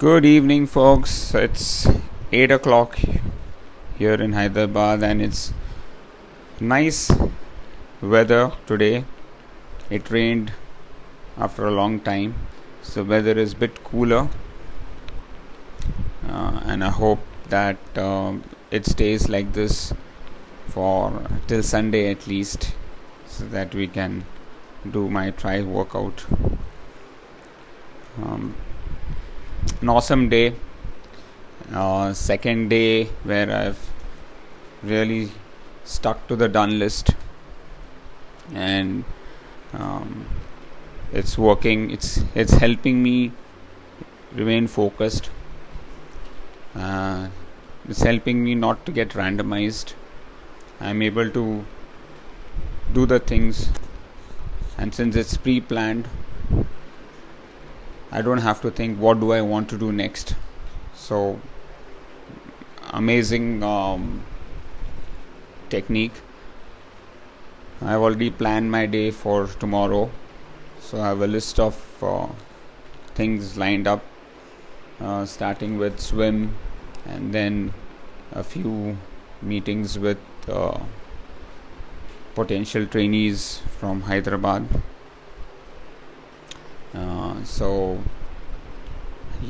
Good evening, folks. It's 8 o'clock here in Hyderabad, and it's nice weather today. It rained after a long time, so weather is a bit cooler, uh, and I hope that uh, it stays like this for till Sunday at least, so that we can do my try workout. Um, an awesome day. Uh, second day where I've really stuck to the done list, and um, it's working. It's it's helping me remain focused. Uh, it's helping me not to get randomized. I'm able to do the things, and since it's pre-planned, I don't have to think what do I want to do next. So amazing um, technique. I've already planned my day for tomorrow, so I have a list of uh, things lined up, uh, starting with swim, and then a few meetings with uh, potential trainees from Hyderabad uh, so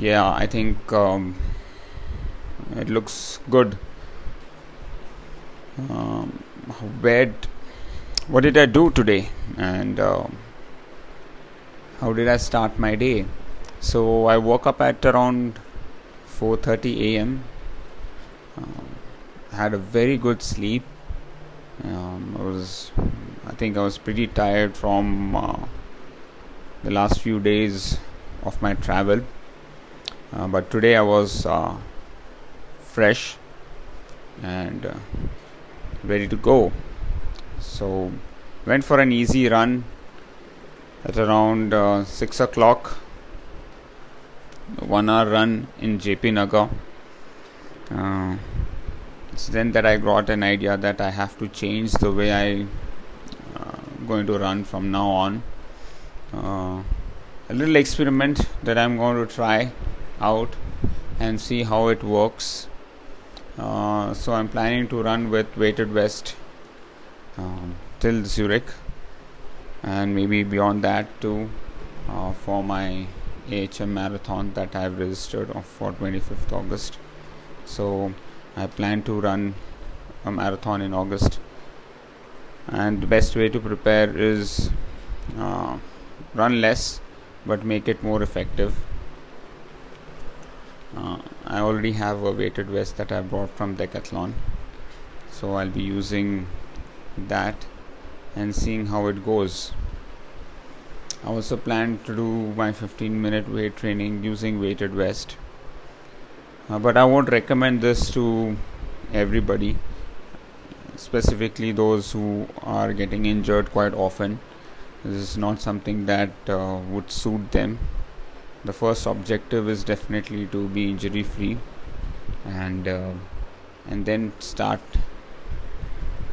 yeah i think um, it looks good. Um, where what did i do today? And uh, how did i start my day? So i woke up at around 4:30 a.m. Uh, had a very good sleep. Um, I was I think I was pretty tired from uh, the last few days of my travel. Uh, but today I was uh, fresh and uh, ready to go. So went for an easy run at around uh, six o'clock. One hour run in JP Nagar. Uh, it's then that I got an idea that I have to change the way I uh, going to run from now on uh, a little experiment that I'm going to try out and see how it works. Uh, so I'm planning to run with weighted vest um, till Zurich and maybe beyond that too uh, for my AHM marathon that I've registered for 25th August. So I plan to run a marathon in August, and the best way to prepare is uh, run less but make it more effective. Uh, I already have a weighted vest that I bought from Decathlon so I'll be using that and seeing how it goes. I also plan to do my 15 minute weight training using weighted vest. Uh, but I won't recommend this to everybody specifically those who are getting injured quite often this is not something that uh, would suit them. The first objective is definitely to be injury free and uh, and then start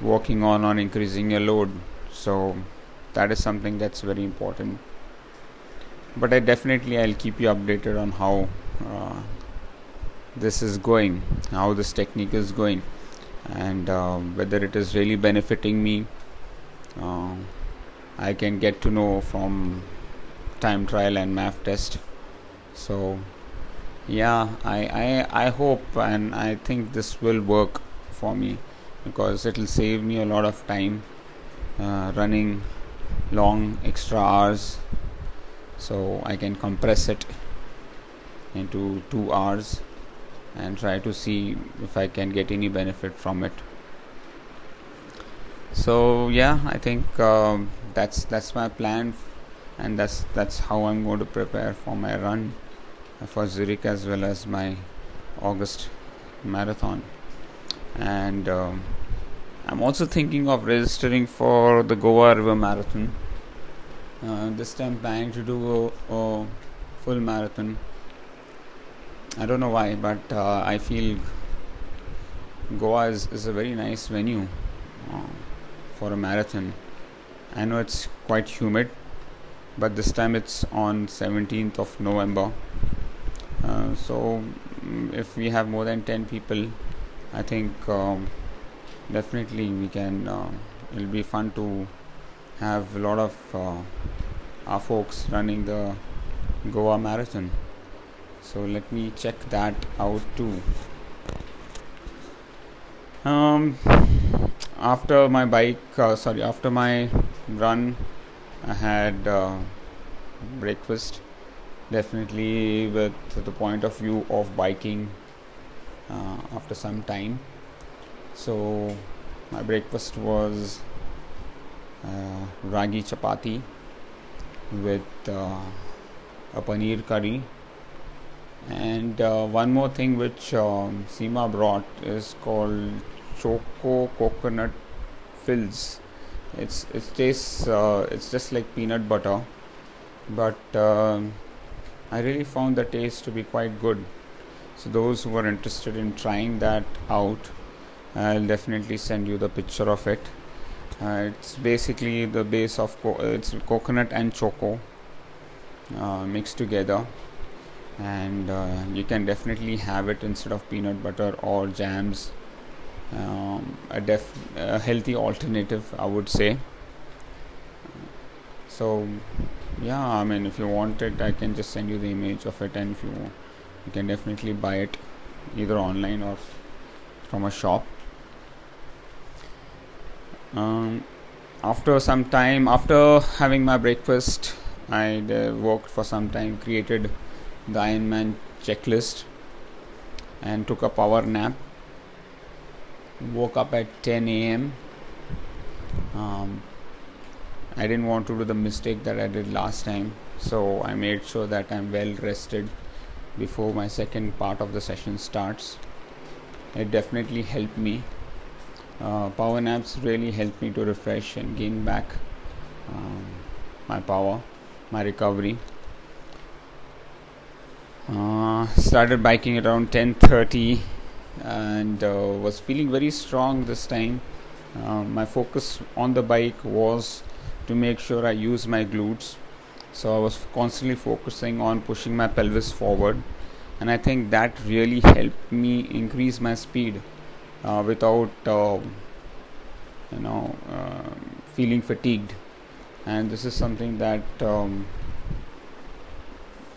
working on on increasing your load. So that is something that's very important. But i definitely i'll keep you updated on how uh, this is going how this technique is going. And uh, whether it is really benefiting me uh, I can get to know from time trial and MAF test. So yeah, I, I I hope and I think this will work for me because it will save me a lot of time uh, running long extra hours so I can compress it into 2 hours and try to see if I can get any benefit from it so yeah I think um, that's that's my plan and that's that's how I'm going to prepare for my run for Zurich as well as my August marathon. And um, I'm also thinking of registering for the Goa River Marathon. Uh, this time planning to do a, a, full marathon. I don't know why but uh, I feel Goa is, is a very nice venue uh, for a marathon I know it's quite humid, but this time it's on 17th of November. Uh, so mm, if we have more than 10 people i think um, definitely we can uh, it'll be fun to have a lot of uh, our folks running the goa marathon so let me check that out too um, after my bike uh, sorry after my run. I had uh, breakfast definitely with the point of view of biking uh, after some time. So my breakfast was uh, ragi chapati with uh, a paneer curry. And uh, one more thing which um, Seema brought is called choco coconut fills it's it tastes uh, it's just like peanut butter. But um, I really found the taste to be quite good. So those who are interested in trying that out I'll definitely send you the picture of it. Uh, it's basically the base of co- it's coconut and choco uh, mixed together. And uh, you can definitely have it instead of peanut butter or jams um, a, def- a healthy alternative i would say so yeah i mean if you want it i can just send you the image of it and if you you can definitely buy it either online or from a shop um, after some time after having my breakfast i uh, worked for some time created the Ironman checklist and took a power nap. Woke up at 10 a.m. Um, I didn't want to do the mistake that I did last time, so I made sure that I'm well rested before my second part of the session starts. It definitely helped me. Uh, power naps really helped me to refresh and gain back um, my power, my recovery uh, started biking around 10:30 and uh, was feeling very strong this time. Uh, my focus on the bike was to make sure I use my glutes. So I was constantly focusing on pushing my pelvis forward. And I think that really helped me increase my speed uh, without uh, you know uh, feeling fatigued. And this is something that um,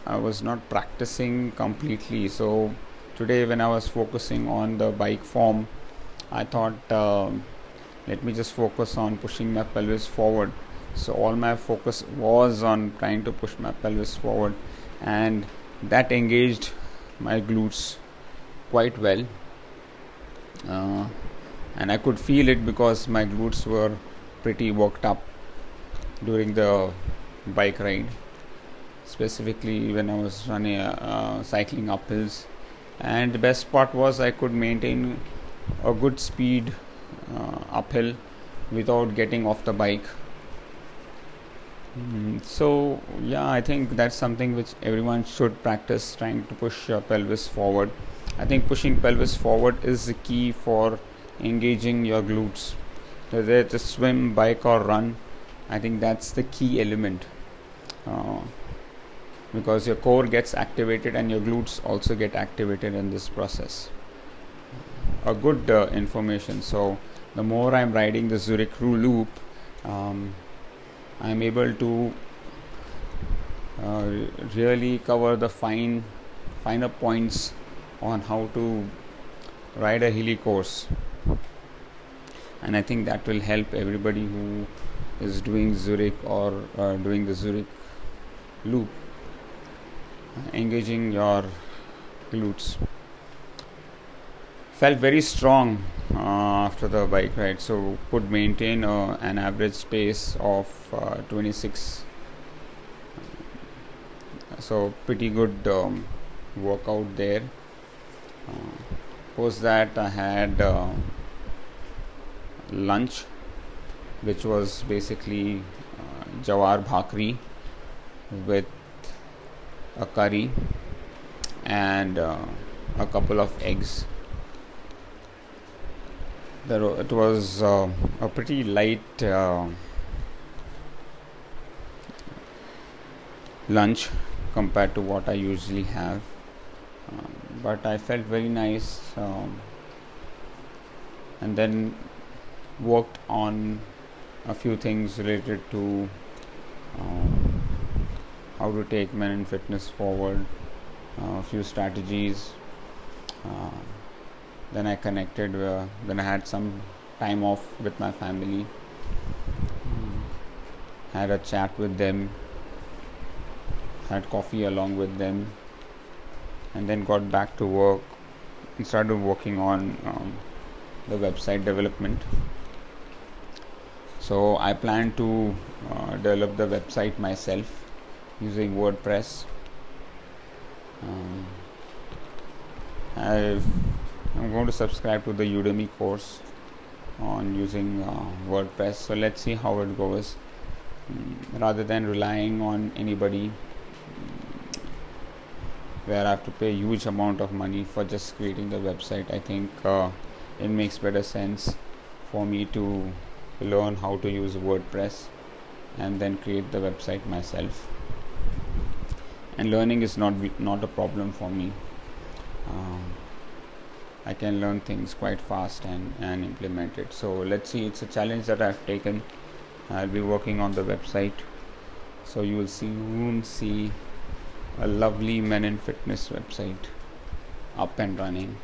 I was not practicing completely. So today, when I was focusing on the bike form, I thought, uh, let me just focus on pushing my pelvis forward. So all my focus was on trying to push my pelvis forward, and that engaged my glutes quite well. Uh, and I could feel it because my glutes were pretty worked up during the bike ride specifically when I was running uh, cycling up hills. And the best part was I could maintain a good speed uh, uphill without getting off the bike. Mm, so yeah, I think that's something which everyone should practice trying to push your pelvis forward. I think pushing pelvis forward is the key for engaging your glutes. Whether it's a swim, bike, or run, I think that's the key element. Uh, because your core gets activated and your glutes also get activated in this process. A good uh, information. So the more i'm riding the zurich loop um, i'm able to uh, really cover the fine finer points on how to ride a hilly course. And i think that will help everybody who is doing zurich or uh, doing the zurich loop engaging your glutes. Felt very strong uh, after the bike ride so could maintain uh, an average pace of uh, 26 so pretty good um, workout there. Uh, post that i had uh, lunch which was basically uh, jawar bhakri with a curry and uh, a couple of eggs. There, it was uh, a pretty light uh, lunch compared to what I usually have. Um, but I felt very nice um, and then worked on a few things related to um, how to take men in fitness forward uh, a few strategies. Uh, then I connected uh, then I had some time off with my family. Had a chat with them. Had coffee along with them. And then got back to work and started working on um, the website development. So i plan to uh, develop the website myself using wordpress um, i am going to subscribe to the udemy course on using uh, wordpress so let's see how it goes um, rather than relying on anybody where I have to pay huge amount of money for just creating the website. I think uh, it makes better sense for me to learn how to use WordPress and then create the website myself. And learning is not not a problem for me. Um, I can learn things quite fast and, and implement it. So let's see. It's a challenge that I've taken. I'll be working on the website. So you will see soon see a lovely men in fitness website up and running.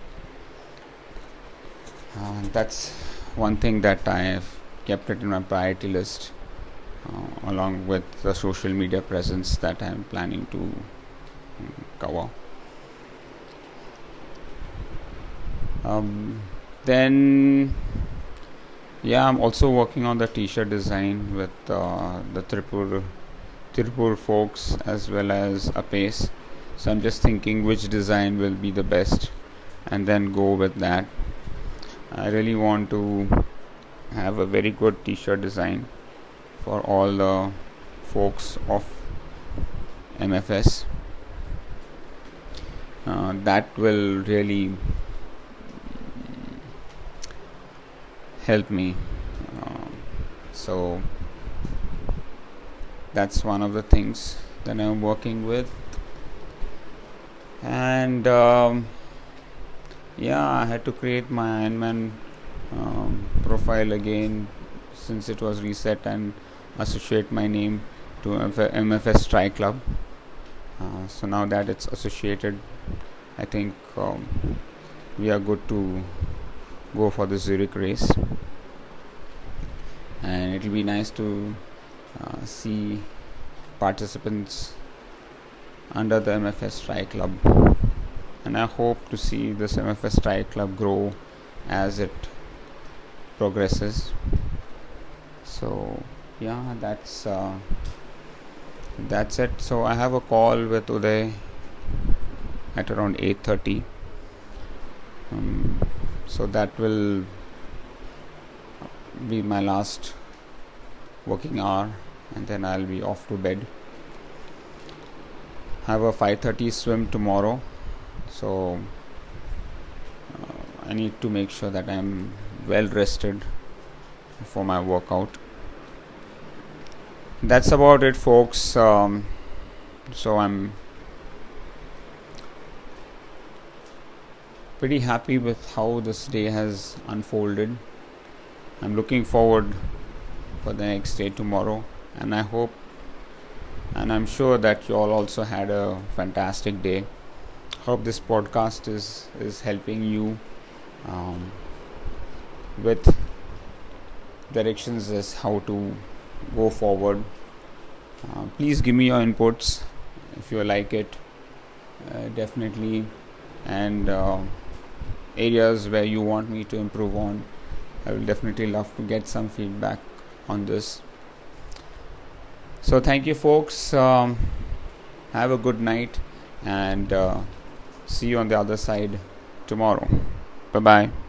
Uh, that's one thing that I have kept it in my priority list, uh, along with the social media presence that I am planning to um, cover. Um, then, yeah, I'm also working on the t-shirt design with uh, the Tripur Tirupur folks as well as Apace. So I'm just thinking which design will be the best and then go with that. I really want to have a very good t-shirt design for all the folks of MFS. Uh, that will really help me. Uh, so that's one of the things that I'm working with and um, yeah I had to create my Ironman um, profile again since it was reset and associate my name to MFS Tri Club. Uh, so now that it's associated I think um, we are good to go for the Zurich race. And it'll be nice to uh, see participants under the MFS Tri Club, and I hope to see this MFS Tri Club grow as it progresses. So yeah, that's uh, that's it. So I have a call with Uday at around 8:30. Um, so that will be my last working hour and then I'll be off to bed have a 5:30 swim tomorrow so uh, I need to make sure that I'm well rested for my workout that's about it folks um, so I'm pretty happy with how this day has unfolded I'm looking forward for the next day tomorrow and I hope and I'm sure that you all also had a fantastic day. Hope this podcast is is helping you um, with directions as how to go forward. Uh, please give me your inputs if you like it, uh, definitely, and uh, areas where you want me to improve on. I will definitely love to get some feedback on this. So thank you folks. Um, have a good night and uh, see you on the other side tomorrow. Bye bye